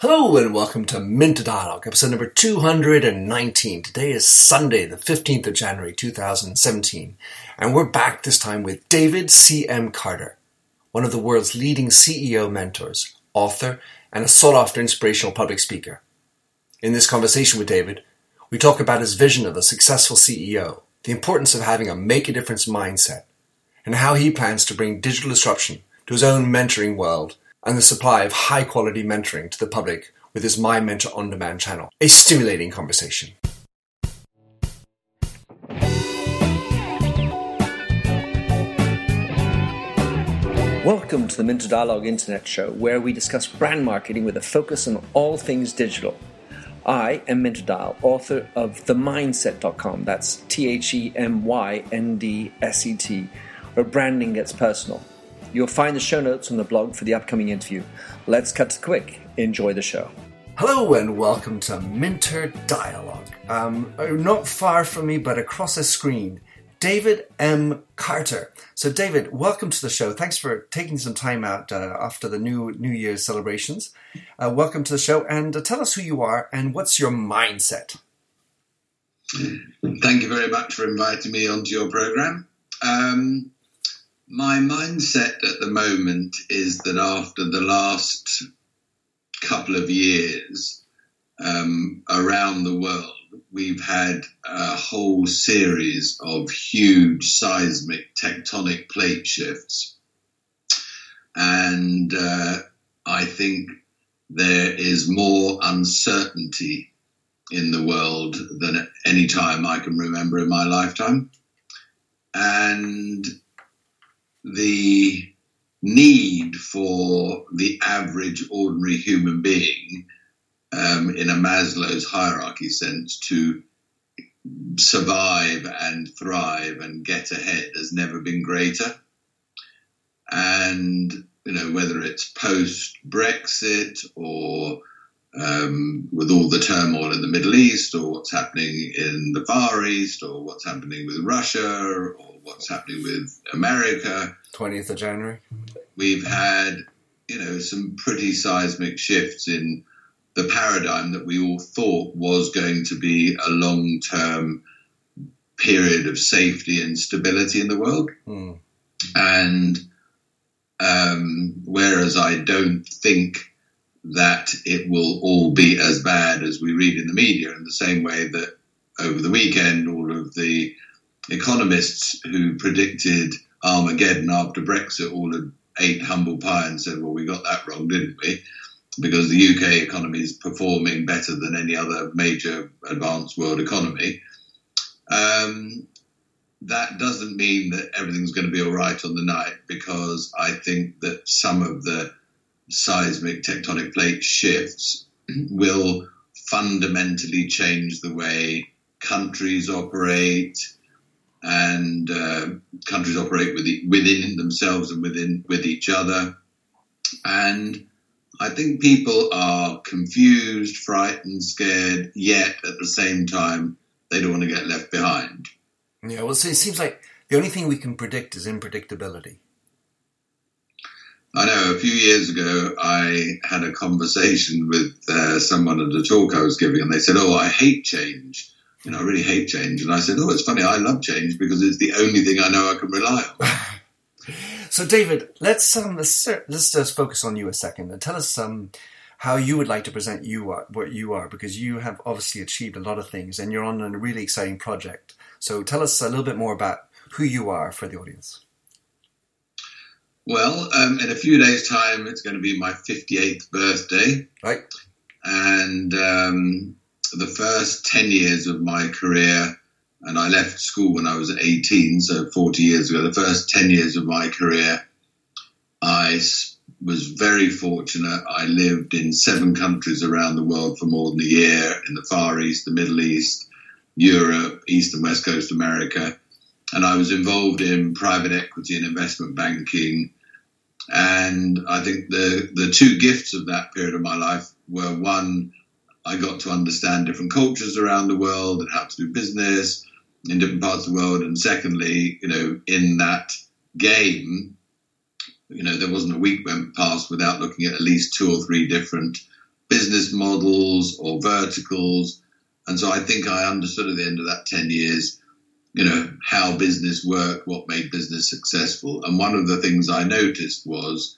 Hello and welcome to Minter Dialogue, episode number 219. Today is Sunday, the 15th of January 2017, and we're back this time with David C.M. Carter, one of the world's leading CEO mentors, author, and a sought after inspirational public speaker. In this conversation with David, we talk about his vision of a successful CEO, the importance of having a make a difference mindset, and how he plans to bring digital disruption to his own mentoring world and the supply of high quality mentoring to the public with his My Mentor On Demand channel. A stimulating conversation. Welcome to the Minter Dialogue Internet Show, where we discuss brand marketing with a focus on all things digital. I am Minter Dial, author of TheMyndset.com, That's T H E M Y N D S E T, where branding gets personal. You'll find the show notes on the blog for the upcoming interview. Let's cut to quick. Enjoy the show. Hello and welcome to Minter Dialogue. Um, not far from me, but across the screen, David M. Carter. So, David, welcome to the show. Thanks for taking some time out uh, after the new New Year's celebrations. Uh, welcome to the show, and uh, tell us who you are and what's your mindset. Thank you very much for inviting me onto your program. Um, my mindset at the moment is that after the last couple of years um, around the world, we've had a whole series of huge seismic tectonic plate shifts. And uh, I think there is more uncertainty in the world than at any time I can remember in my lifetime. And the need for the average ordinary human being um, in a Maslow's hierarchy sense to survive and thrive and get ahead has never been greater. And, you know, whether it's post Brexit or um, with all the turmoil in the Middle East or what's happening in the Far East or what's happening with Russia or what's happening with America. 20th of January. We've had, you know, some pretty seismic shifts in the paradigm that we all thought was going to be a long term period of safety and stability in the world. Mm. And um, whereas I don't think that it will all be as bad as we read in the media, in the same way that over the weekend, all of the economists who predicted Armageddon after Brexit all ate humble pie and said, well, we got that wrong, didn't we? Because the UK economy is performing better than any other major advanced world economy. Um, that doesn't mean that everything's going to be all right on the night because I think that some of the seismic tectonic plate shifts will fundamentally change the way countries operate, and uh, countries operate with the, within themselves and within with each other. And I think people are confused, frightened, scared, yet at the same time they don't want to get left behind. Yeah, well, so it seems like the only thing we can predict is unpredictability. I know a few years ago I had a conversation with uh, someone at a talk I was giving, and they said, "Oh, I hate change." you know, I really hate change. And I said, oh, it's funny, I love change because it's the only thing I know I can rely on. so, David, let's um, let's, let's just focus on you a second and tell us um, how you would like to present you are, what you are, because you have obviously achieved a lot of things and you're on a really exciting project. So, tell us a little bit more about who you are for the audience. Well, um, in a few days' time, it's going to be my 58th birthday. Right. And um, the first 10 years of my career, and I left school when I was 18, so 40 years ago, the first 10 years of my career, I was very fortunate. I lived in seven countries around the world for more than a year in the Far East, the Middle East, Europe, East and West Coast America. And I was involved in private equity and investment banking. And I think the, the two gifts of that period of my life were one, I got to understand different cultures around the world and how to do business in different parts of the world. And secondly, you know, in that game, you know, there wasn't a week went past without looking at at least two or three different business models or verticals. And so I think I understood at the end of that 10 years, you know, how business worked, what made business successful. And one of the things I noticed was,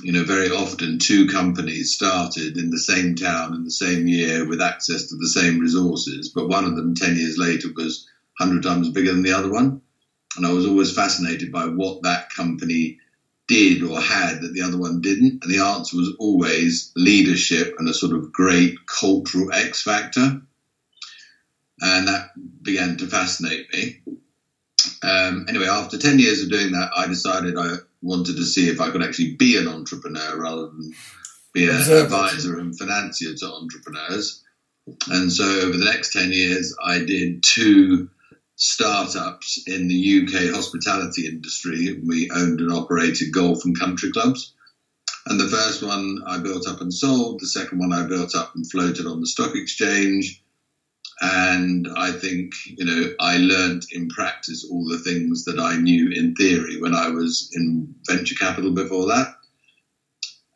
you know, very often two companies started in the same town in the same year with access to the same resources, but one of them 10 years later was 100 times bigger than the other one. And I was always fascinated by what that company did or had that the other one didn't. And the answer was always leadership and a sort of great cultural X factor. And that began to fascinate me. Um, anyway, after 10 years of doing that, I decided I wanted to see if I could actually be an entrepreneur rather than be an advisor and financier to entrepreneurs. And so over the next 10 years, I did two startups in the UK hospitality industry. We owned and operated golf and country clubs. And the first one I built up and sold. The second one I built up and floated on the stock exchange. And I think, you know, I learned in practice all the things that I knew in theory when I was in venture capital before that.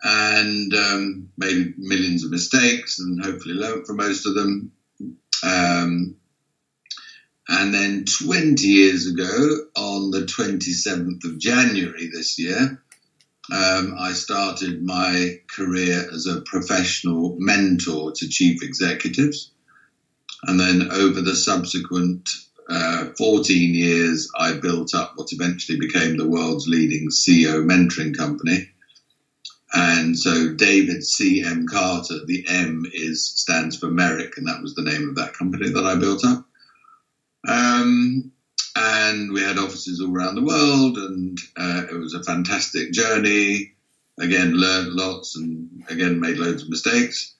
And um, made millions of mistakes and hopefully learned from most of them. Um, and then 20 years ago, on the 27th of January this year, um, I started my career as a professional mentor to chief executives. And then over the subsequent uh, 14 years, I built up what eventually became the world's leading CEO mentoring company. And so David C. M. Carter, the M is stands for Merryck, and that was the name of that company that I built up. Um, and we had offices all around the world, and uh, it was a fantastic journey. Again, learned lots, and again made loads of mistakes.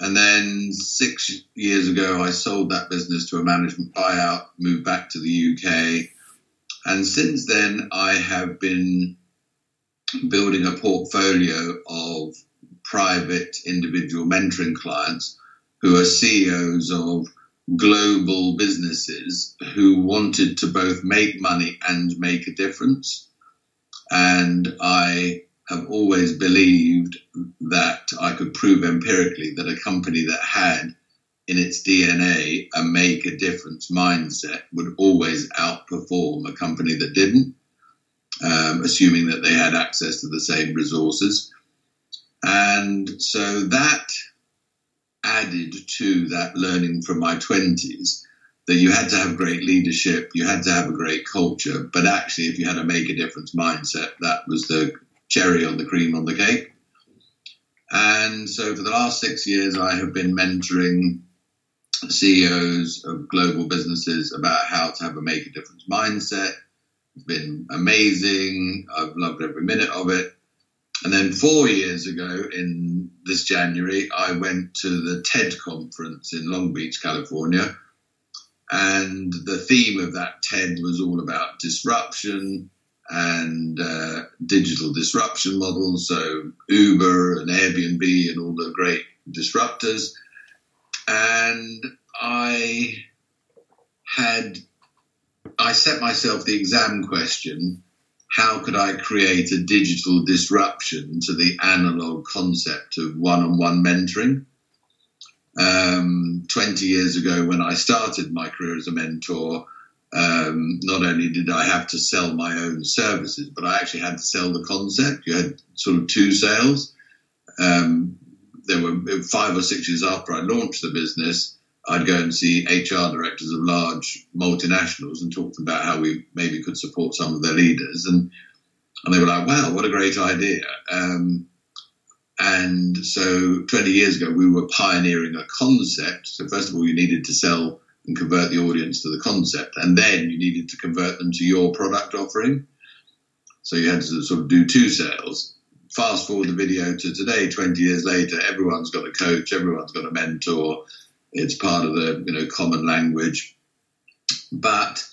And then six years ago, I sold that business to a management buyout, moved back to the UK, and since then, I have been building a portfolio of private individual mentoring clients who are CEOs of global businesses who wanted to both make money and make a difference. And I have always believed that I could prove empirically that a company that had in its DNA a make a difference mindset would always outperform a company that didn't, um, assuming that they had access to the same resources. And so that added to that learning from my 20s that you had to have great leadership, you had to have a great culture, but actually, if you had a make a difference mindset, that was the cherry on the cream on the cake. And so, for the last six years, I have been mentoring CEOs of global businesses about how to have a make a difference mindset. It's been amazing. I've loved every minute of it. And then four years ago, in this January, I went to the TED conference in Long Beach, California. And the theme of that TED was all about disruption and uh, digital disruption models. So, Uber and Airbnb and all the great disruptors. And I had, I set myself the exam question how could I create a digital disruption to the analog concept of one on one mentoring? Um, 20 years ago, when I started my career as a mentor, um, not only did I have to sell my own services, but I actually had to sell the concept. You had sort of two sales. Um, there were five or six years after I launched the business. I'd go and see HR directors of large multinationals and talk to them about how we maybe could support some of their leaders. And, and they were like, wow, what a great idea. Um, and so 20 years ago, we were pioneering a concept. So, first of all, you needed to sell and convert the audience to the concept, and then you needed to convert them to your product offering. So, you had to sort of do two sales. Fast forward the video to today, 20 years later, everyone's got a coach, everyone's got a mentor, it's part of the you know common language, but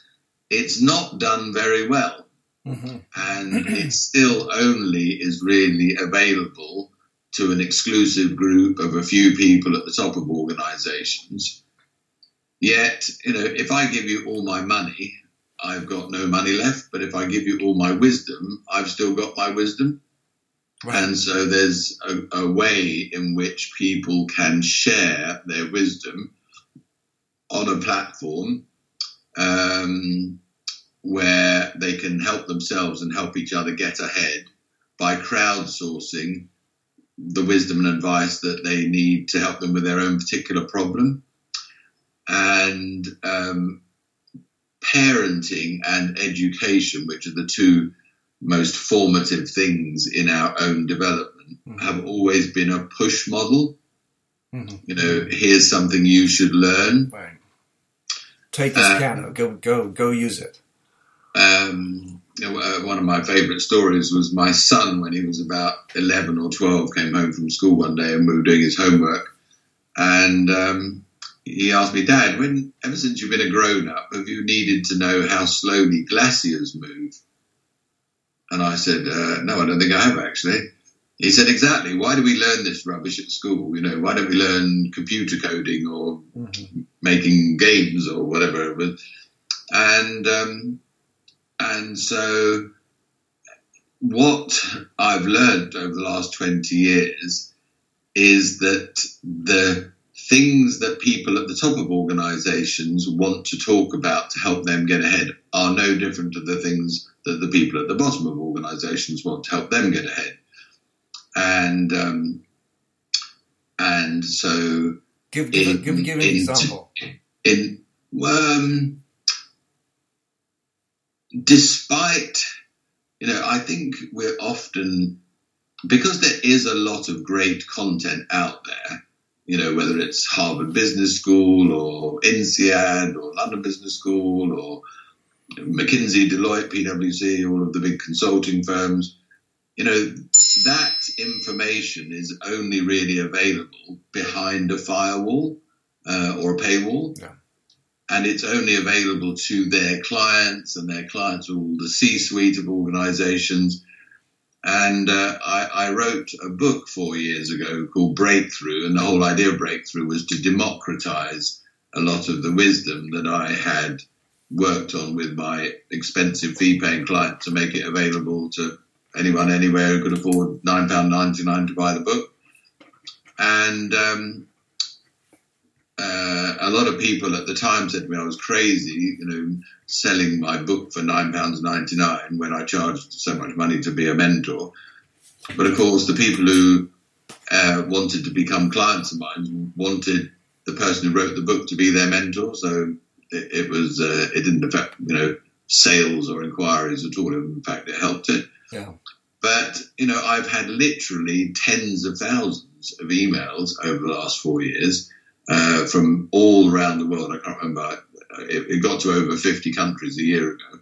it's not done very well, mm-hmm. and it still only is really available to an exclusive group of a few people at the top of organisations. Yet, you know, if I give you all my money, I've got no money left. But if I give you all my wisdom, I've still got my wisdom. Right. And so there's a, a, way in which people can share their wisdom on a platform um, where they can help themselves and help each other get ahead by crowdsourcing the wisdom and advice that they need to help them with their own particular problem. And um, parenting and education, which are the two most formative things in our own development, mm-hmm. have always been a push model. Mm-hmm. You know, here's something you should learn. Right. Take this um, piano, go go go use it. Um, uh, one of my favourite stories was my son when he was about eleven or twelve came home from school one day and we were doing his homework, and um, he asked me, Dad, when ever since you've been a grown up, have you needed to know how slowly glaciers move? And I said, uh, No, I don't think I have actually. He said, Exactly. Why do we learn this rubbish at school? You know, why don't we learn computer coding or mm-hmm. making games or whatever it was? And um, and so, what I've learned over the last twenty years is that the things that people at the top of organizations want to talk about to help them get ahead are no different to the things that the people at the bottom of organizations want to help them get ahead. And um, and so give give, in, give, give an in, example. In um, despite you know, I think we're often because there is a lot of great content out there you know, whether it's Harvard Business School or INSEAD or London Business School or McKinsey, Deloitte, PwC, all of the big consulting firms, you know, that information is only really available behind a firewall uh, or a paywall. Yeah. And it's only available to their clients, and their clients are all the C suite of organizations and uh, I, I, wrote a book four years ago called Breakthrough, and the whole idea of Breakthrough was to democratize a lot of the wisdom that I had worked on with my expensive fee paying client to make it available to anyone anywhere who could afford £9.99 to buy the book. And um, uh, a lot of people at the time said to me I was crazy, you know, selling my book for nine pounds ninety nine when I charged so much money to be a mentor. But of course, the people who uh, wanted to become clients of mine wanted the person who wrote the book to be their mentor. So it, it was uh, it didn't affect you know sales or inquiries at all. In fact, it helped it. Yeah. But you know, I've had literally tens of thousands of emails over the last four years uh, from all around the world. I can't remember. It, it, got to over 50 countries a year ago.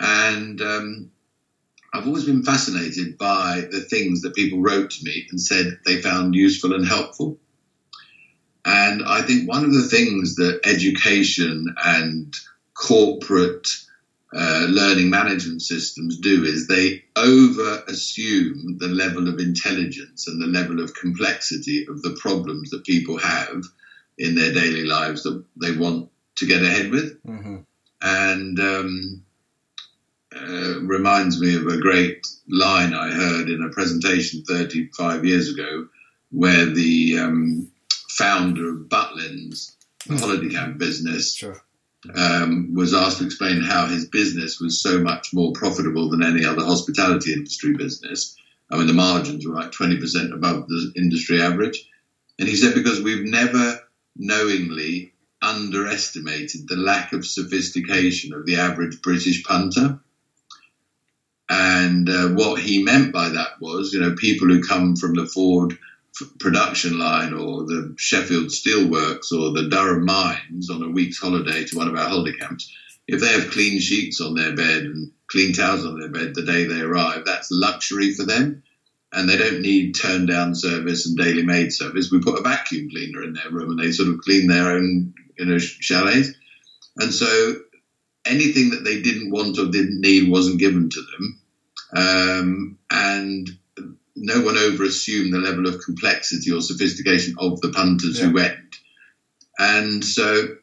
And um, I've always been fascinated by the things that people wrote to me and said they found useful and helpful. And I think one of the things that education and corporate uh, learning management systems do is they over assume the level of intelligence and the level of complexity of the problems that people have in their daily lives that they want to get ahead with. Mm-hmm. And um, uh, reminds me of a great line I heard in a presentation 35 years ago where the um, founder of Butlins, the mm-hmm. holiday camp business, sure um, was asked to explain how his business was so much more profitable than any other hospitality industry business. I mean, the margins were like 20% above the industry average. And he said, because we've never knowingly underestimated the lack of sophistication of the average British punter. And uh, what he meant by that was, you know, people who come from the Ford production line or the Sheffield Steelworks or the Durham Mines on a week's holiday to one of our holiday camps, if they have clean sheets on their bed and clean towels on their bed the day they arrive, that's luxury for them. And they don't need turn down service and daily maid service. We put a vacuum cleaner in their room and they sort of clean their own, you know, chalets. And so anything that they didn't want or didn't need wasn't given to them. Um, and no one over assumed the level of complexity or sophistication of the punters yeah. who went. And so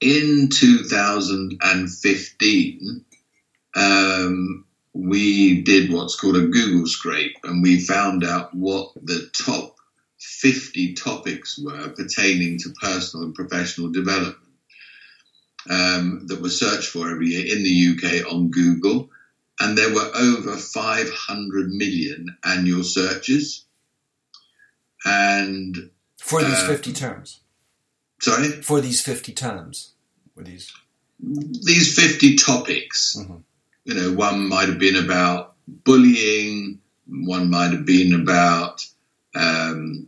in 2015, um, we did what's called a Google scrape and we found out what the top 50 topics were pertaining to personal and professional development um, that were searched for every year in the UK on Google. And there were over 500 million annual searches. And for these uh, 50 terms. Sorry? For these 50 terms. Were these? These 50 topics. Mm-hmm. You know, one might have been about bullying, one might have been about um,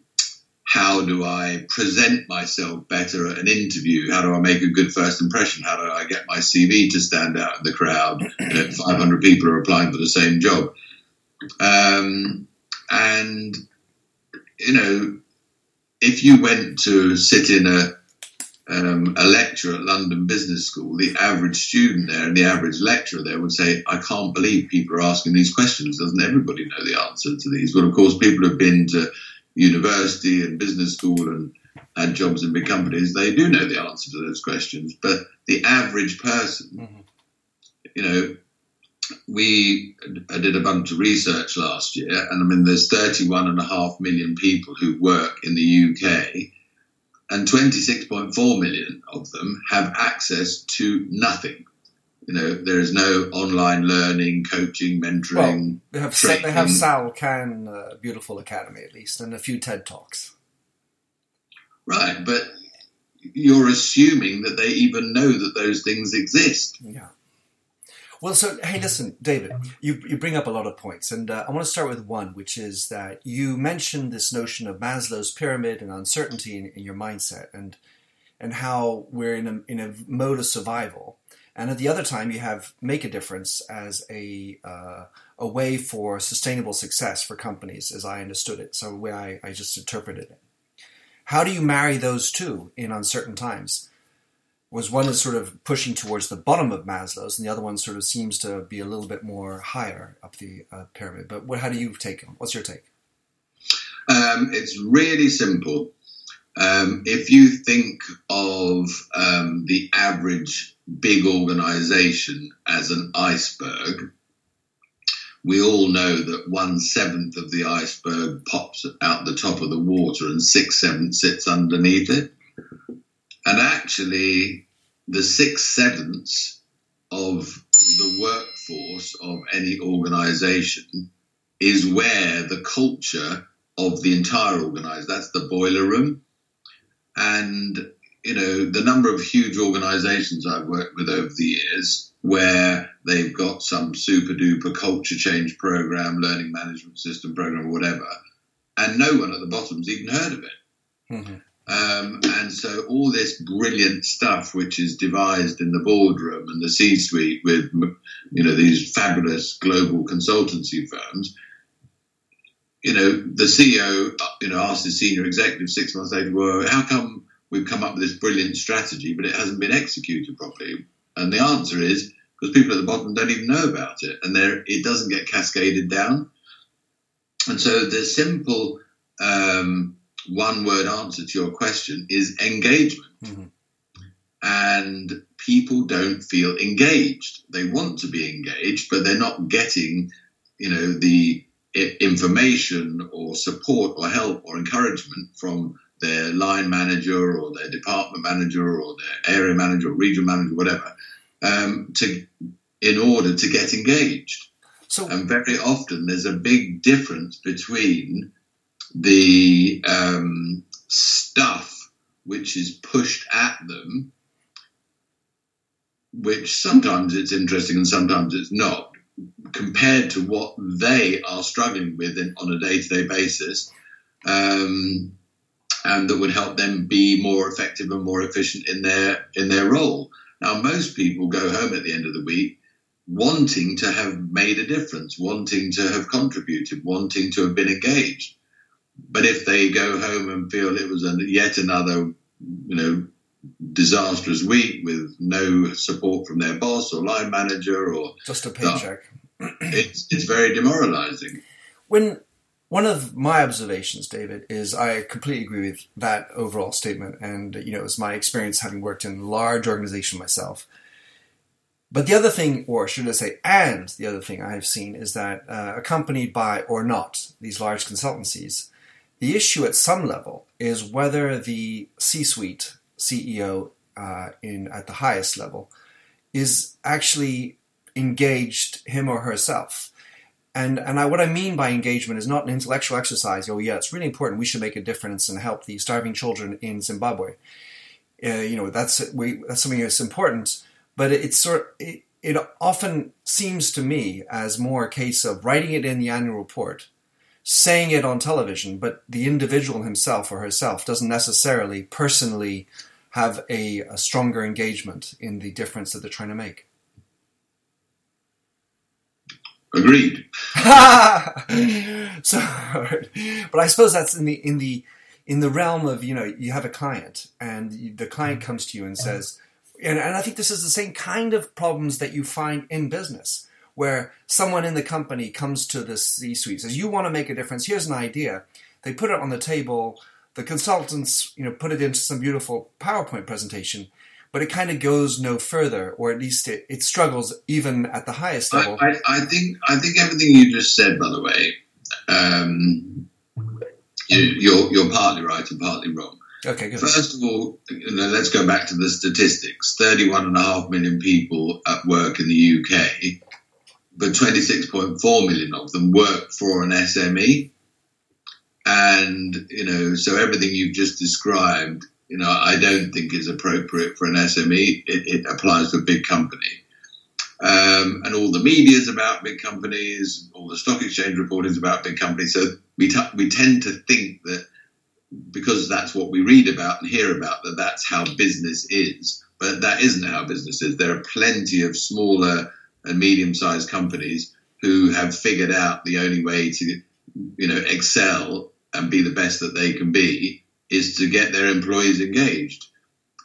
how do I present myself better at an interview? How do I make a good first impression? How do I get my CV to stand out in the crowd? You know, 500 people are applying for the same job. Um, and, you know, if you went to sit in a um, a lecture at London Business School, the average student there and the average lecturer there would say, I can't believe people are asking these questions. Doesn't everybody know the answer to these? But of course, people have been to university and business school and had jobs in big companies. They do know the answer to those questions. But the average person, mm-hmm. you know, we I did a bunch of research last year, and I mean, there's 31 and a half million people who work in the UK, and 26.4 million of them have access to nothing. You know, there is no online learning, coaching, mentoring. Well, they have they have Sal Khan uh, Beautiful Academy at least, and a few TED talks. Right, but you're assuming that they even know that those things exist. Yeah. Well, so hey, listen, David, you you bring up a lot of points, and uh, I want to start with one, which is that you mentioned this notion of Maslow's pyramid and uncertainty in, in your mindset, and and how we're in a in a mode of survival, and at the other time you have make a difference as a uh, a way for sustainable success for companies, as I understood it. So way I, I just interpreted it. How do you marry those two in uncertain times? was one is sort of pushing towards the bottom of Maslow's, and the other one sort of seems to be a little bit more higher up the uh, pyramid. But what, how do you take them? What's your take? Um, it's really simple. Um, if you think of um, the average big organization as an iceberg, we all know that one seventh of the iceberg pops out the top of the water and six sevenths sits underneath it. And actually, the six sevenths of the workforce of any organization is where the culture of the entire organization, that's the boiler room. And, you know, the number of huge organizations I've worked with over the years where they've got some super duper culture change program, learning management system program, whatever, and no one at the bottom's even heard of it. Mm-hmm. Um, and so all this brilliant stuff, which is devised in the boardroom and the C-suite with, you know, these fabulous global consultancy firms, you know, the CEO, you know, asked the senior executive six months later, well, how come we've come up with this brilliant strategy, but it hasn't been executed properly? And the answer is because people at the bottom don't even know about it, and there it doesn't get cascaded down. And so the simple um, one word answer to your question is engagement. Mm-hmm. And people don't feel engaged. They want to be engaged, but they're not getting, you know, the information or support or help or encouragement from their line manager or their department manager or their area manager or regional manager, whatever, um, to in order to get engaged. So, and very often there's a big difference between the um, stuff which is pushed at them, which sometimes it's interesting and sometimes it's not, compared to what they are struggling with in, on a day to day basis, um, and that would help them be more effective and more efficient in their in their role. Now, most people go home at the end of the week wanting to have made a difference, wanting to have contributed, wanting to have been engaged. But if they go home and feel it was yet another, you know, disastrous week with no support from their boss or line manager or just a paycheck, it's it's very demoralizing. When one of my observations, David, is I completely agree with that overall statement, and you know, it's my experience having worked in large organization myself. but the other thing, or should I say, and the other thing I have seen is that uh, accompanied by or not these large consultancies, the issue at some level is whether the C-suite CEO uh, in at the highest level is actually engaged him or herself. And and I, what I mean by engagement is not an intellectual exercise. Oh yeah, it's really important. We should make a difference and help the starving children in Zimbabwe. Uh, you know that's we that's something that's important but it's sort it, it often seems to me as more a case of writing it in the annual report, saying it on television, but the individual himself or herself doesn't necessarily personally have a, a stronger engagement in the difference that they're trying to make. Agreed. so, but I suppose that's in the in the in the realm of you know you have a client and the client comes to you and says and, and I think this is the same kind of problems that you find in business, where someone in the company comes to the C-suite says, "You want to make a difference? Here's an idea." They put it on the table. The consultants, you know, put it into some beautiful PowerPoint presentation, but it kind of goes no further, or at least it, it struggles even at the highest level. I, I, I, think I think everything you just said, by the way, um, you, you're you're partly right and partly wrong. Okay, good. First of all, you know, let's go back to the statistics. 31.5 million people at work in the UK, but 26.4 million of them work for an SME. And, you know, so everything you've just described, you know, I don't think is appropriate for an SME. It, it applies to a big company. Um, and all the media is about big companies, all the stock exchange reporting is about big companies. So we, t- we tend to think that because that's what we read about and hear about, that that's how business is. But that isn't how business is. There are plenty of smaller and medium sized companies who have figured out the only way to, you know, excel and be the best that they can be is to get their employees engaged.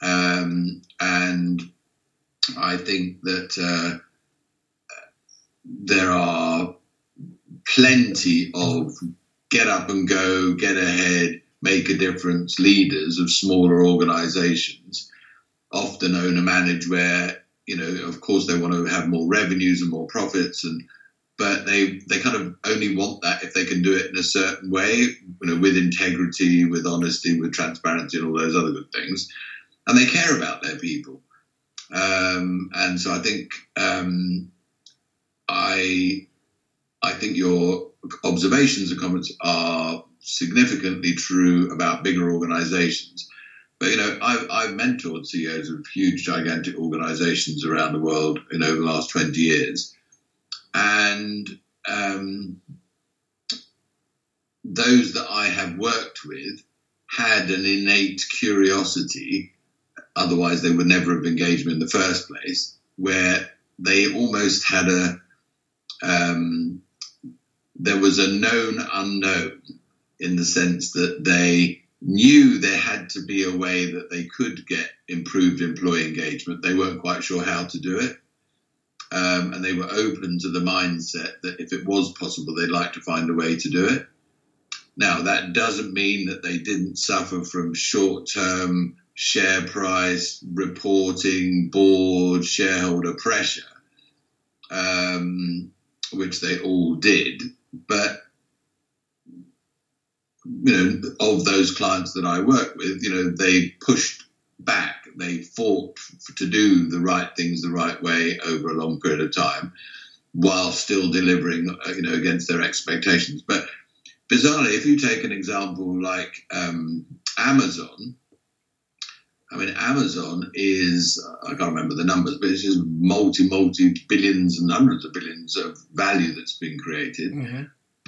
Um, and I think that uh, there are plenty of get up and go, get ahead, make a difference leaders of smaller organizations often own and manage where you know of course they want to have more revenues and more profits and but they they kind of only want that if they can do it in a certain way you know with integrity with honesty with transparency and all those other good things and they care about their people um, and so i think um, i i think your observations and comments are significantly true about bigger organizations. But, you know, I've, I've mentored CEOs of huge, gigantic organizations around the world in over the last 20 years. And um, those that I have worked with had an innate curiosity, otherwise they would never have engaged me in the first place, where they almost had a, um, there was a known unknown in the sense that they knew there had to be a way that they could get improved employee engagement. They weren't quite sure how to do it. Um, and they were open to the mindset that if it was possible, they'd like to find a way to do it. Now, that doesn't mean that they didn't suffer from short term share price reporting, board, shareholder pressure, um, which they all did. But you know, of those clients that I work with, you know, they pushed back, they fought to do the right things the right way over a long period of time, while still delivering, uh, you know, against their expectations. But bizarrely, if you take an example like um, Amazon, I mean, Amazon is, I can't remember the numbers, but it's just multi, multi billions and hundreds of billions of value that's been created. Mm-hmm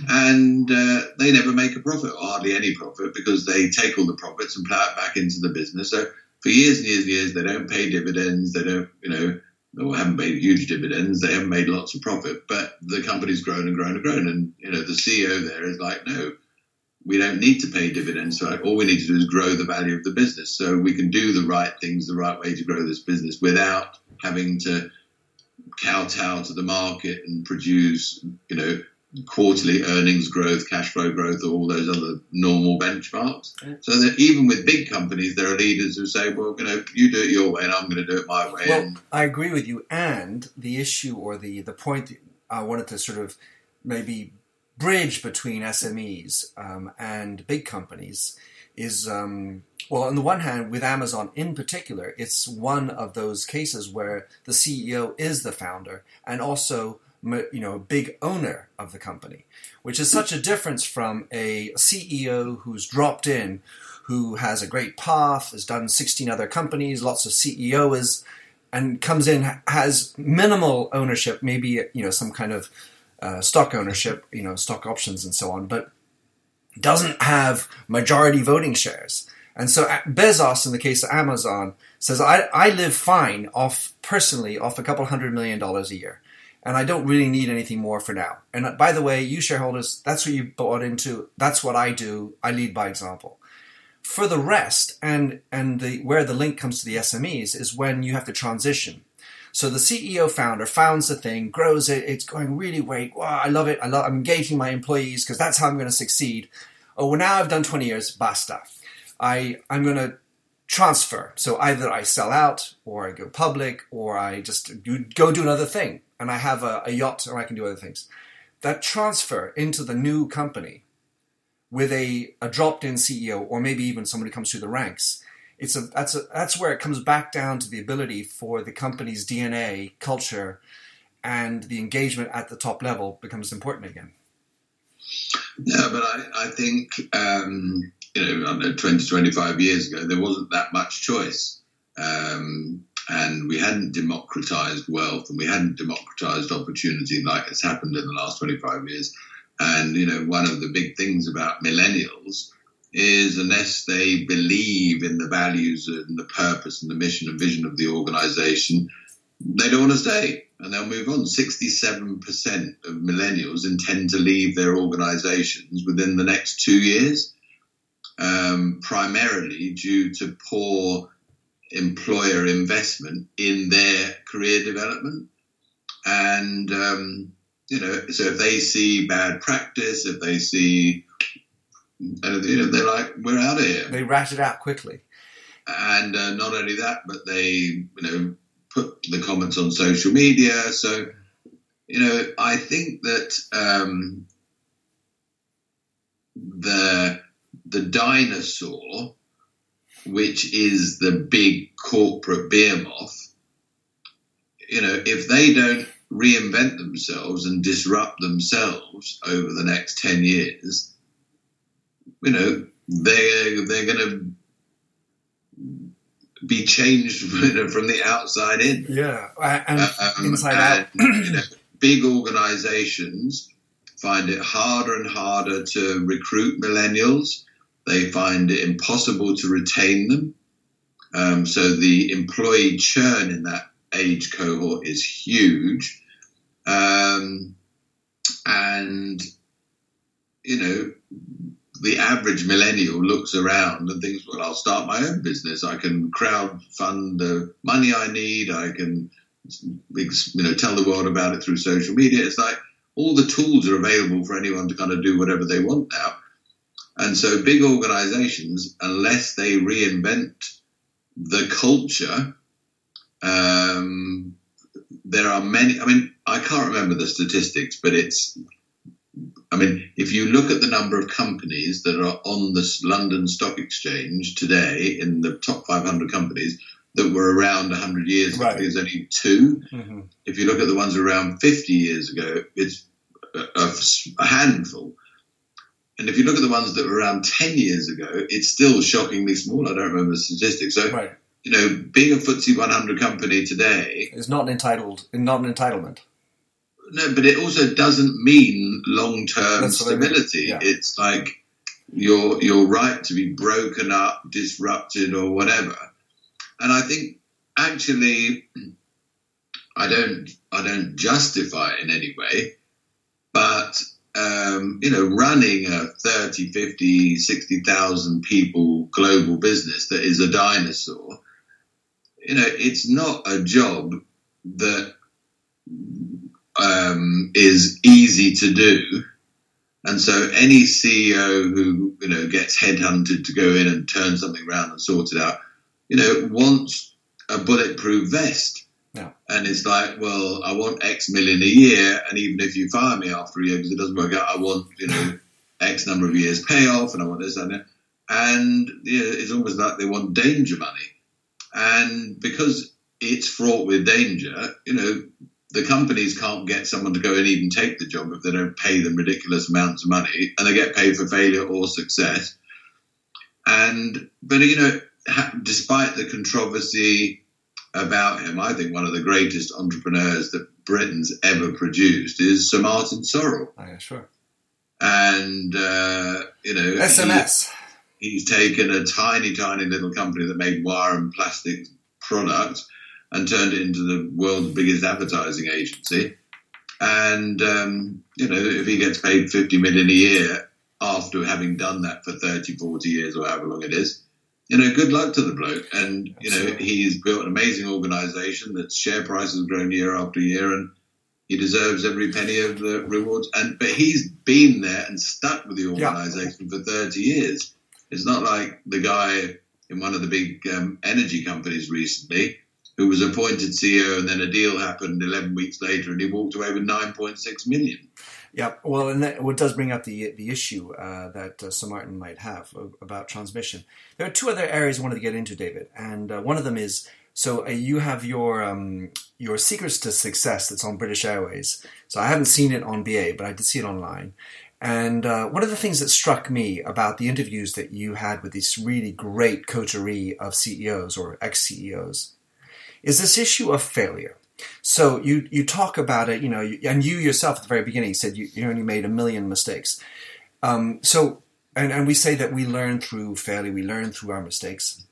and uh, they never make a profit, or hardly any profit, because they take all the profits and plow it back into the business. So for years and years and years, they don't pay dividends. They don't, you know, or haven't paid huge dividends. They haven't made lots of profit, but the company's grown and grown and grown. And you know, the CEO there is like, no, we don't need to pay dividends. So all we need to do is grow the value of the business, so we can do the right things the right way to grow this business without having to kowtow to the market and produce, you know quarterly earnings growth, cash flow growth, all those other normal benchmarks. So that even with big companies, there are leaders who say, "Well, you know, you do it your way, and I'm going to do it my way." Well, and, I agree with you. And the issue or the the point I wanted to sort of maybe bridge between SMEs um, and big companies is um, well, on the one hand, with Amazon in particular, it's one of those cases where the CEO is the founder and also you know a big owner of the company, which is such a difference from a CEO who's dropped in, who has a great path, has done 16 other companies, lots of CEOs, and comes in has minimal ownership, maybe you know some kind of uh, stock ownership, you know stock options and so on, but doesn't have majority voting shares. And so uh, Bezos, in the case of Amazon, says, I, I live fine off personally off a couple hundred million dollars a year. And I don't really need anything more for now. And uh, by the way, you shareholders, that's what you bought into. That's what I do. I lead by example. For the rest, and and the where the link comes to the SMEs is when you have to transition. So the CEO founder founds the thing, grows it, it's going really great. Wow, I love it. I love, I'm engaging my employees because that's how I'm going to succeed. Oh, well, now I've done 20 years, basta. I, I'm going to transfer. So either I sell out, or I go public, or I just go do another thing, and I have a, a yacht, or I can do other things. That transfer into the new company with a, a dropped-in CEO, or maybe even somebody comes through the ranks, it's a that's a that's where it comes back down to the ability for the company's DNA, culture, and the engagement at the top level becomes important again. Yeah, but I, I think um, you know, know, 20, 25 years ago, there wasn't that much choice. Um, and we hadn't democratized wealth and we hadn't democratized opportunity like it's happened in the last 25 years. And, you know, one of the big things about millennials is unless they believe in the values and the purpose and the mission and vision of the organization, they don't want to stay and they'll move on. 67% of millennials intend to leave their organizations within the next two years um, primarily due to poor employer investment in their career development. And, um, you know, so if they see bad practice, if they see, and, you know, they're like, we're out of here. They rat it out quickly. And uh, not only that, but they, you know, put the comments on social media. So, you know, I think that um, the the dinosaur, which is the big corporate behemoth, you know, if they don't reinvent themselves and disrupt themselves over the next 10 years, you know, they're, they're going to be changed from the outside in. Yeah, and um, inside and, out. you know, big organizations find it harder and harder to recruit millennials they find it impossible to retain them. Um, so the employee churn in that age cohort is huge. Um, and, you know, the average millennial looks around and thinks, well, I'll start my own business. I can crowd fund the money I need. I can, you know, tell the world about it through social media. It's like all the tools are available for anyone to kind of do whatever they want now. And so big organizations, unless they reinvent the culture, um, there are many. I mean, I can't remember the statistics, but it's. I mean, if you look at the number of companies that are on the London Stock Exchange today, in the top 500 companies that were around 100 years ago, there's only 2 mm-hmm. If you look at the ones around 50 years ago, it's a, a handful. And if you look at the ones that were around 10 years ago, it's still shockingly small. I don't remember the statistics. So, right. you know, being a FTSE 100 company today is not an entitled, not an entitlement. No, but it also doesn't mean long term stability. I mean. yeah. It's like your your right to be broken up, disrupted, or whatever. And I think actually, I don't I don't justify it in any way, but um, you know, running a 30, 50, 60,000 people global business that is a dinosaur, you know, it's not a job that um, is easy to do. And so any CEO who, you know, gets headhunted to go in and turn something around and sort it out, you know, wants a bulletproof vest. Yeah. And it's like, well, I want X million a year, and even if you fire me after a year because it doesn't work out, I want, you know, X number of years payoff, and I want this and that. And it's almost like they want danger money. And because it's fraught with danger, you know, the companies can't get someone to go and even take the job if they don't pay them ridiculous amounts of money, and they get paid for failure or success. And but you know, despite the controversy about him, I think one of the greatest entrepreneurs that Britain's ever produced is Sir Martin Sorrell. Oh, yeah, sure. And uh, you know, SMS. He, he's taken a tiny, tiny little company that made wire and plastic products and turned it into the world's biggest advertising agency. And um, you know, if he gets paid fifty million a year after having done that for 30, 40 years or however long it is, you know, good luck to the bloke. And you know, he's built an amazing organisation that share price has grown year after year, and he deserves every penny of the rewards. And but he's been there and stuck with the organisation yeah. for thirty years. It's not like the guy in one of the big um, energy companies recently who was appointed CEO, and then a deal happened 11 weeks later, and he walked away with 9.6 million. Yeah, well, and that what does bring up the the issue uh, that uh, Sir Martin might have about transmission. There are two other areas I wanted to get into, David, and uh, one of them is so uh, you have your um, your Secrets to Success that's on British Airways. So I haven't seen it on BA, but I did see it online. And uh, one of the things that struck me about the interviews that you had with this really great coterie of CEOs or ex CEOs is this issue of failure. So you you talk about it, you know, and you yourself at the very beginning said you, you only made a million mistakes. Um, so and, and we say that we learn through failure, we learn through our mistakes.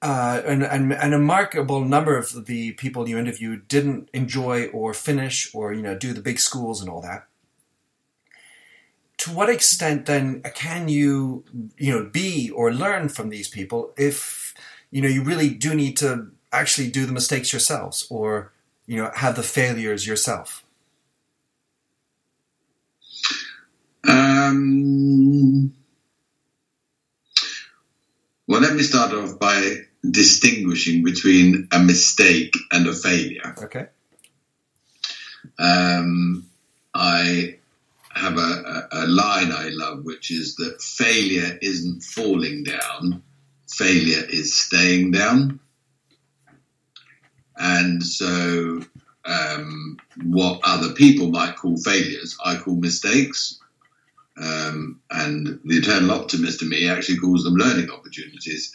Uh, and, and, and a remarkable number of the people you interviewed didn't enjoy or finish or you know do the big schools and all that. To what extent then can you you know be or learn from these people if you know you really do need to actually do the mistakes yourselves or you know have the failures yourself? Um, well, let me start off by distinguishing between a mistake and a failure. Okay. Um, I have a, a, a line I love, which is that failure isn't falling down, failure is staying down. And so, um, what other people might call failures, I call mistakes. Um, and the eternal optimist in me actually calls them learning opportunities.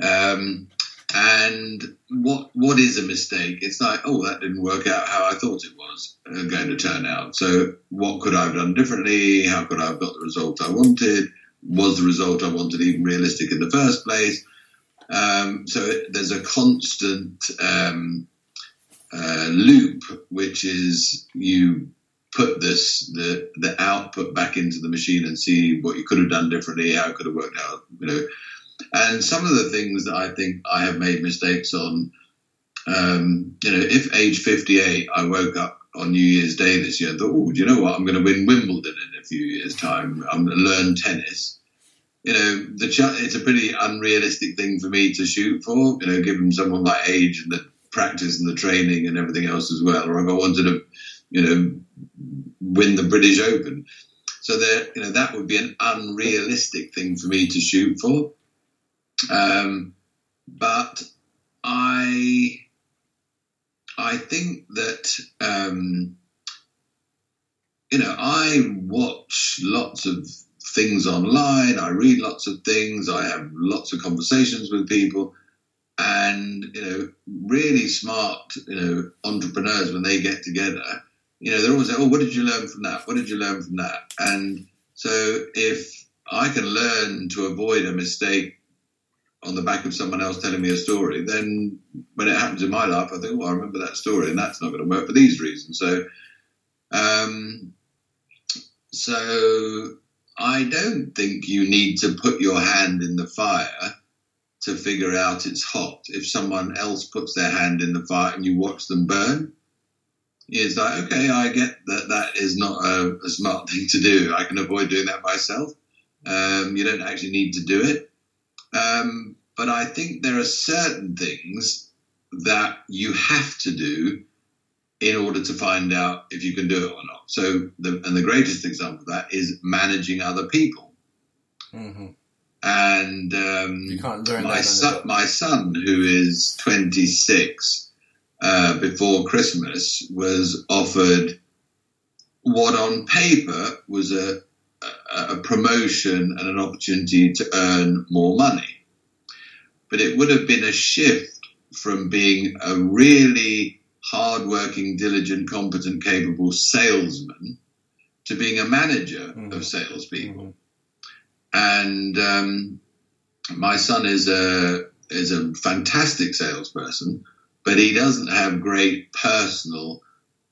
Um, and what what is a mistake? It's like, oh, that didn't work out how I thought it was uh, going to turn out. So, what could I have done differently? How could I have got the result I wanted? Was the result I wanted even realistic in the first place? Um, so there's a constant um, uh, loop, which is you put this the the output back into the machine and see what you could have done differently, how it could have worked out, you know. And some of the things that I think I have made mistakes on, um, you know, if age 58 I woke up on New Year's Day this year and thought, oh, do you know what? I'm going to win Wimbledon in a few years' time. I'm going to learn tennis you know, the ch- it's a pretty unrealistic thing for me to shoot for. You know, given someone my age and the practice and the training and everything else as well. Or if I wanted to, you know, win the British Open, so there, you know, that would be an unrealistic thing for me to shoot for. Um, but I, I think that. Um, you know, I watch lots of things online. I read lots of things. I have lots of conversations with people. And, you know, really smart, you know, entrepreneurs, when they get together, you know, they're always like, oh, what did you learn from that? What did you learn from that? And so if I can learn to avoid a mistake on the back of someone else telling me a story, then when it happens in my life, I think, well, I remember that story and that's not going to work for these reasons. So, um, so I don't think you need to put your hand in the fire to figure out it's hot. If someone else puts their hand in the fire and you watch them burn, it's like, okay, I get that that is not a, a smart thing to do. I can avoid doing that myself. Um, you don't actually need to do it. Um, but I think there are certain things that you have to do in order to find out if you can do it or not. So, the, and the greatest example of that is managing other people. Mm-hmm. And um, You can't learn my son, my son, who is 26, uh, before Christmas, was offered what on paper was a, a, a promotion and an opportunity to earn more money. But it would have been a shift from being a really hardworking, diligent, competent, capable salesman to being a manager Mhm. of salespeople Mhm. and um, my son is a is a fantastic salesperson, but he doesn't have great personal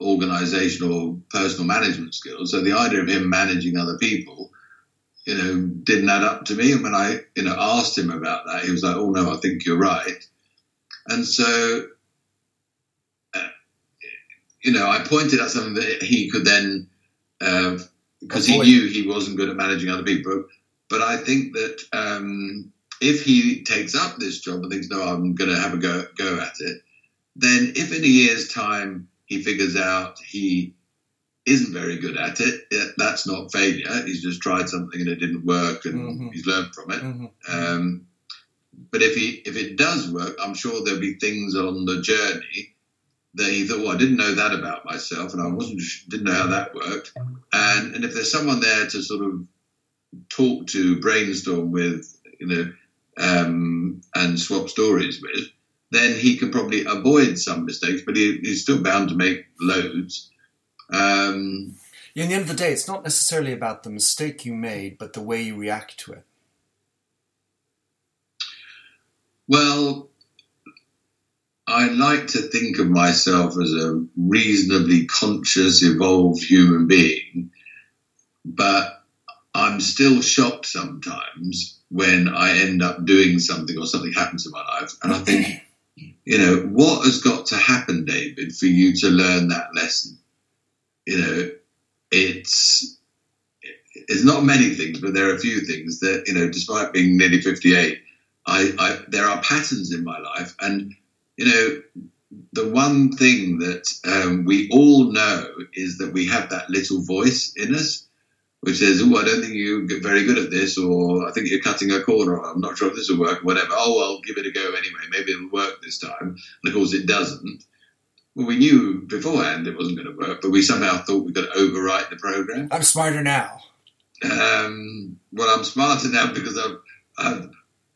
organizational personal management skills. So the idea of him managing other people, you know, didn't add up to me. And when I you know asked him about that, he was like, "Oh no, I think you're right." And so. Uh, You know, I pointed out something that he could then, because he knew he wasn't good at managing other people, but I think that um, if he takes up this job and thinks, no, I'm going to have a go, go at it, then if in a year's time he figures out he isn't very good at it, eh, that's not failure. He's just tried something and it didn't work and Mhm. he's learned from it. Mhm. Um, but if he if it does work, I'm sure there'll be things on the journey that he thought, well, I didn't know that about myself, and I wasn't didn't know how that worked. And and if there's someone there to sort of talk to, brainstorm with, you know, um, and swap stories with, then he can probably avoid some mistakes, but he, he's still bound to make loads. Um, Yeah, in the end of the day, it's not necessarily about the mistake you made, but the way you react to it. Well, I like to think of myself as a reasonably conscious, evolved human being, but I'm still shocked sometimes when I end up doing something or something happens in my life, and I think, you know, what has got to happen, David, for you to learn that lesson? You know, it's it's not many things, but there are a few things that you know, despite being nearly 58. I, I there are patterns in my life, and you know, the one thing that um, we all know is that we have that little voice in us, which says, "Oh, I don't think you get very good at this," or "I think you're cutting a corner," or "I'm not sure if this will work," whatever. Oh, well, give it a go anyway. Maybe it'll work this time. And of course, it doesn't. Well, we knew beforehand it wasn't going to work, but we somehow thought we could overwrite the program. I'm smarter now. Um, well, I'm smarter now because I've, I've,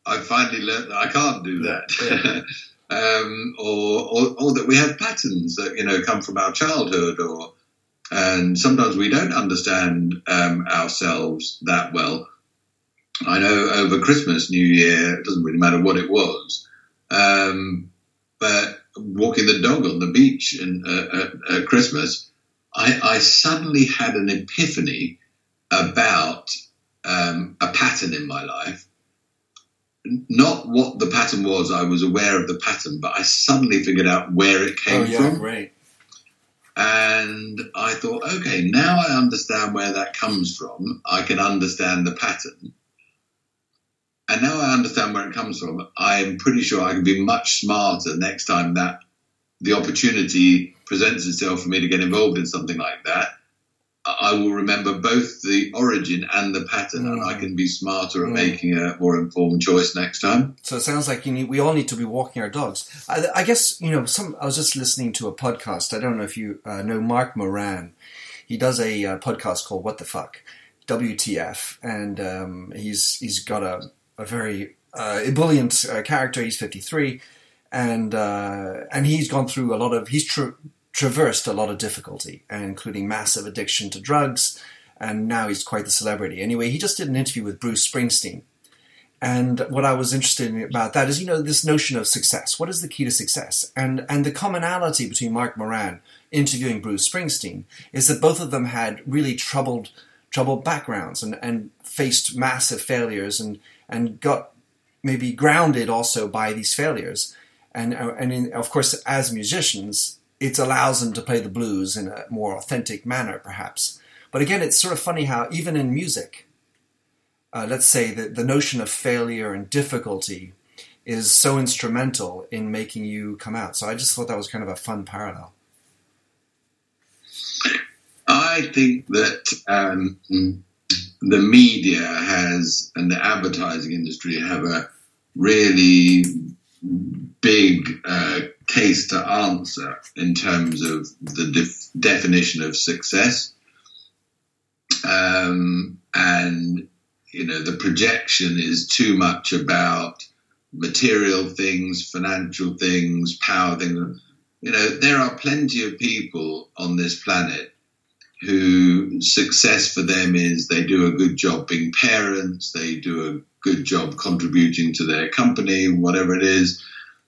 I've finally learned that I can't do that. um, or, or, or that we have patterns that, you know, come from our childhood or, and sometimes we don't understand um, ourselves that well. I know over Christmas, New Year, it doesn't really matter what it was, um, but walking the dog on the beach in, uh, at, at Christmas, I, I suddenly had an epiphany about um, a pattern in my life. Not what the pattern was, I was aware of the pattern, but I suddenly figured out where it came oh yeah, from. great. And I thought, okay, now I understand where that comes from. I can understand the pattern. And now I understand where it comes from. I'm pretty sure I can be much smarter next time that the opportunity presents itself for me to get involved in something like that. I will remember both the origin and the pattern, and I can be smarter at Mm. making a more informed choice next time. So it sounds like you need, we all need to be walking our dogs. I, I guess you know. Some I was just listening to a podcast. I don't know if you uh, know Marc Maron. He does a uh, podcast called "What the Fuck," WTF, and um, he's he's got a a very uh, ebullient uh, character. He's fifty three, and uh, and he's gone through a lot of he's tra- traversed a lot of difficulty, including massive addiction to drugs, and now he's quite the celebrity. Anyway, he just did an interview with Bruce Springsteen. And what I was interested in about that is, you know, this notion of success. What is the key to success? And and the commonality between Marc Maron interviewing Bruce Springsteen is that both of them had really troubled troubled backgrounds and, and faced massive failures and and got maybe grounded also by these failures. And uh, and in, of course, as musicians, it allows them to play the blues in a more authentic manner, perhaps. But again, it's sort of funny how even in music, uh, let's say that the notion of failure and difficulty is so instrumental in making you come out. So I just thought that was kind of a fun parallel. I think that um, the media has and the advertising industry have a really big uh, case to answer in terms of the def- definition of success. Um, and, you know, the projection is too much about material things, financial things, power things. You know, there are plenty of people on this planet who success for them is they do a good job being parents, they do a good job contributing to their company, whatever it is.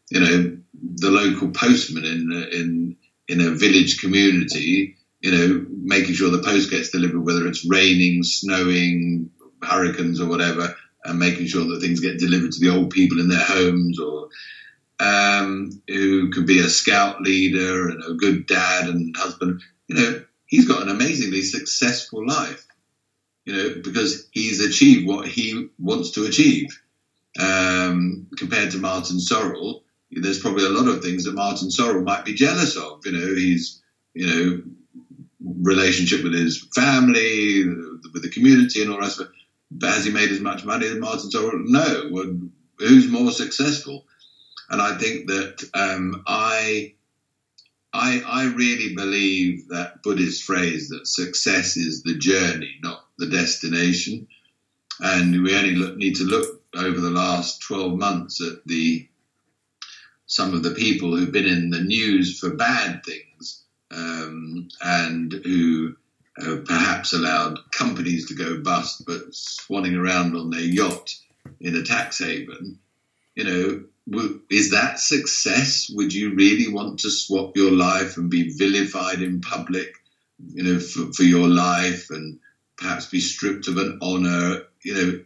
You know, the local postman in in in a village community, you know, making sure the post gets delivered, whether it's raining, snowing, hurricanes, or whatever, and making sure that things get delivered to the old people in their homes, or um, who could be a scout leader and a good dad and husband. You know, he's got an amazingly successful life, you know, because he's achieved what he wants to achieve. Um, compared to Martin Sorrell, there's probably a lot of things that Martin Sorrell might be jealous of. You know, he's, you know, relationship with his family, with the community, and all it. But has he made as much money as Martin Sorrell? No. Well, who's more successful? And I think that um, I I, I really believe that Buddhist phrase that success is the journey, not the destination. And we only look, need to look over the last 12 months at the some of the people who've been in the news for bad things um, and who have perhaps allowed companies to go bust but swanning around on their yacht in a tax haven. You know, is that success? Would you really want to swap your life and be vilified in public, you know, for, for your life and perhaps be stripped of an honor? You know,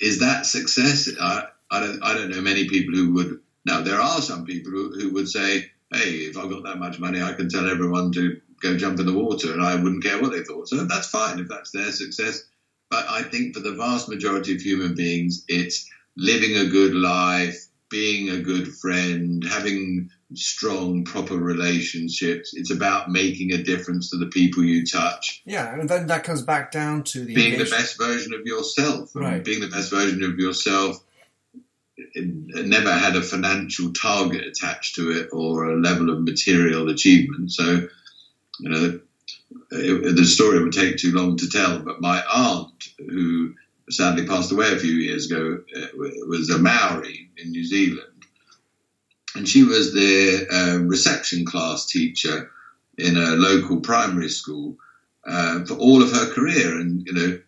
is that success? I, I don't, I don't know many people who would. Now, there are some people who, who would say, hey, if I've got that much money, I can tell everyone to go jump in the water and I wouldn't care what they thought. So that's fine if that's their success. But I think for the vast majority of human beings, it's living a good life, being a good friend, having strong, proper relationships. It's about making a difference to the people you touch. Yeah, and then that comes back down to the being engagement. the best version of yourself. Right. Being the best version of yourself it never had a financial target attached to it or a level of material achievement. So, you know, it, the story would take too long to tell. But my aunt, who sadly passed away a few years ago, uh, was a Maori in New Zealand. And she was the uh, reception class teacher in a local primary school uh, for all of her career. And, you know,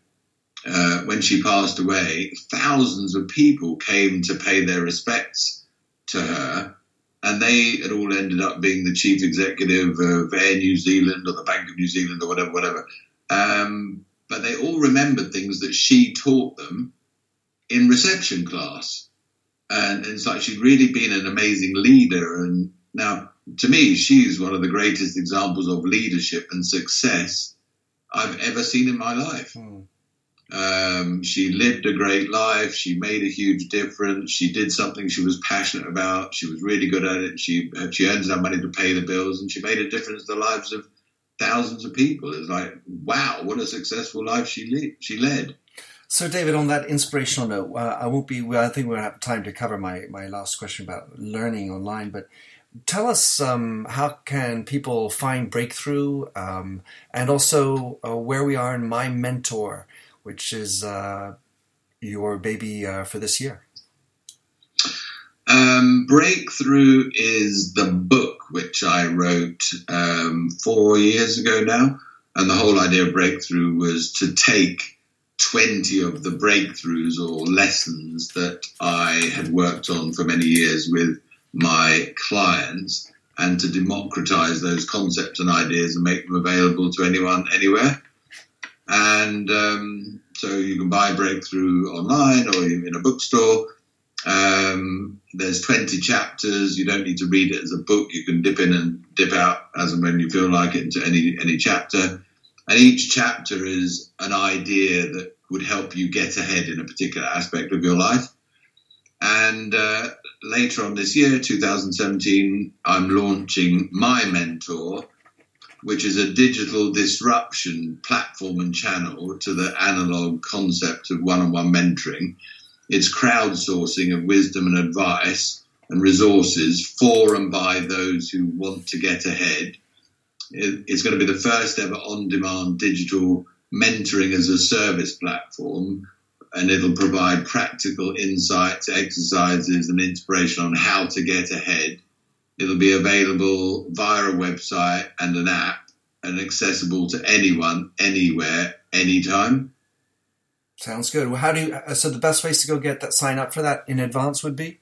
uh, when she passed away, thousands of people came to pay their respects to her. And they had all ended up being the chief executive of Air New Zealand or the Bank of New Zealand or whatever, whatever. Um, but they all remembered things that she taught them in reception class. And, and it's like she'd really been an amazing leader. And now, to me, she's one of the greatest examples of leadership and success I've ever seen in my life. Mm. Um, she lived a great life. She made a huge difference. She did something she was passionate about. She was really good at it. She she earned enough money to pay the bills, and she made a difference to the lives of thousands of people. It's like, wow, what a successful life she she led. So, David, on that inspirational note, uh, I won't be. Well, I think we'll have time to cover my my last question about learning online, but. Tell us um, how can people find breakthrough, um, and also uh, where we are in MyMentor, which is uh, your baby uh, for this year. Um, Breakthrough is the book which I wrote um, four years ago now. And the whole idea of Breakthrough was to take 20 of the breakthroughs or lessons that I had worked on for many years with my clients and to democratize those concepts and ideas and make them available to anyone, anywhere. And um, so you can buy Breakthrough online or in a bookstore. Um, there's 20 chapters. You don't need to read it as a book. You can dip in and dip out as and when you feel like it into any any chapter. And each chapter is an idea that would help you get ahead in a particular aspect of your life. And uh, later on this year, 2017, I'm launching MyMentor, which is a digital disruption platform and channel to the analog concept of one on one mentoring. It's crowdsourcing of wisdom and advice and resources for and by those who want to get ahead. It's going to be the first ever on demand digital mentoring as a service platform, and it'll provide practical insights, exercises, and inspiration on how to get ahead. It'll be available via a website and an app and accessible to anyone, anywhere, anytime. Sounds good. Well, how do you? Uh, so the best ways to go get that sign up for that in advance would be.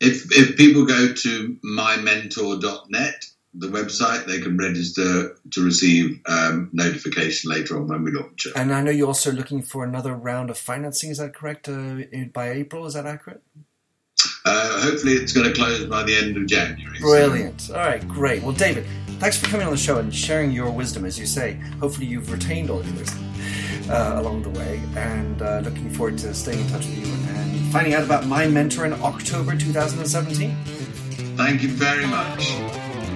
If if people go to mymentor.net, the website, they can register to receive um, notification later on when we launch it. And I know you're also looking for another round of financing. Is that correct? Uh, by April, is that accurate? Uh, hopefully, it's going to close by the end of January. Brilliant. So. All right, great. Well, David, thanks for coming on the show and sharing your wisdom, as you say. Hopefully, you've retained all your wisdom uh, along the way, and uh, looking forward to staying in touch with you and finding out about MyMentor in October 2017. Thank you very much.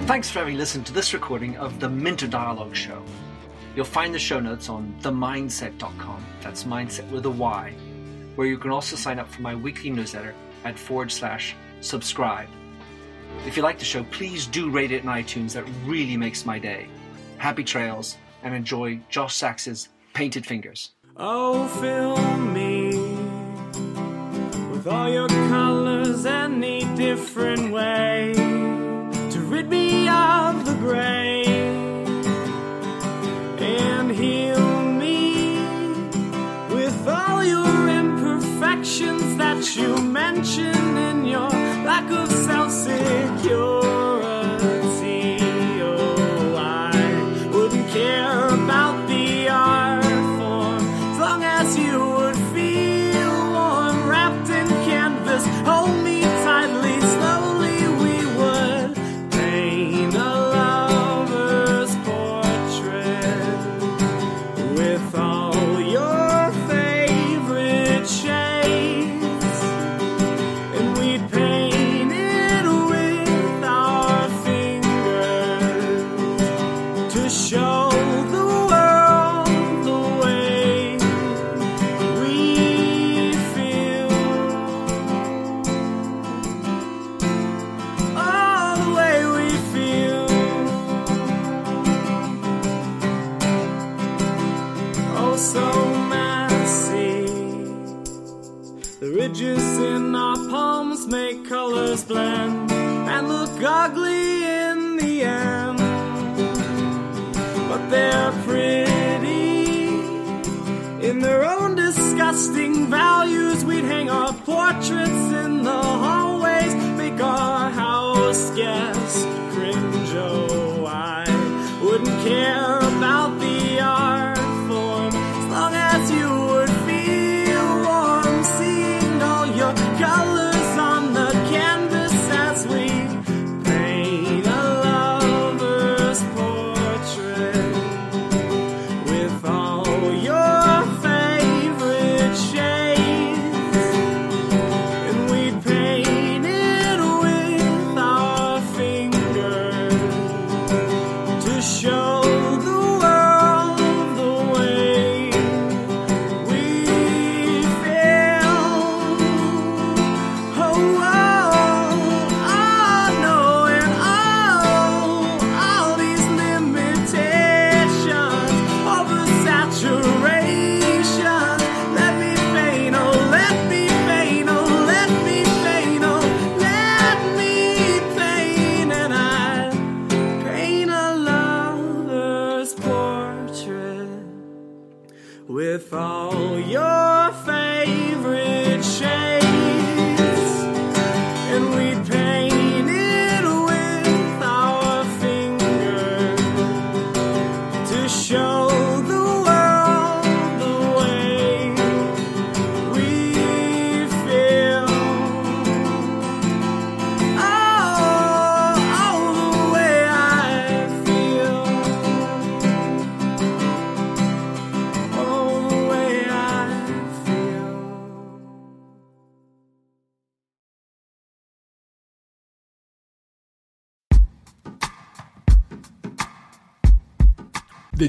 Thanks for having listened to this recording of the Minter Dialogue Show. You'll find the show notes on themyndset.com. That's mindset with a Y, where you can also sign up for my weekly newsletter at forward slash subscribe. If you like the show, please do rate it in iTunes. That really makes my day. Happy trails and enjoy Josh Sachs's Painted Fingers. Oh, fill me with all your colors any different way to rid me of the gray that you mention in your lack of self security.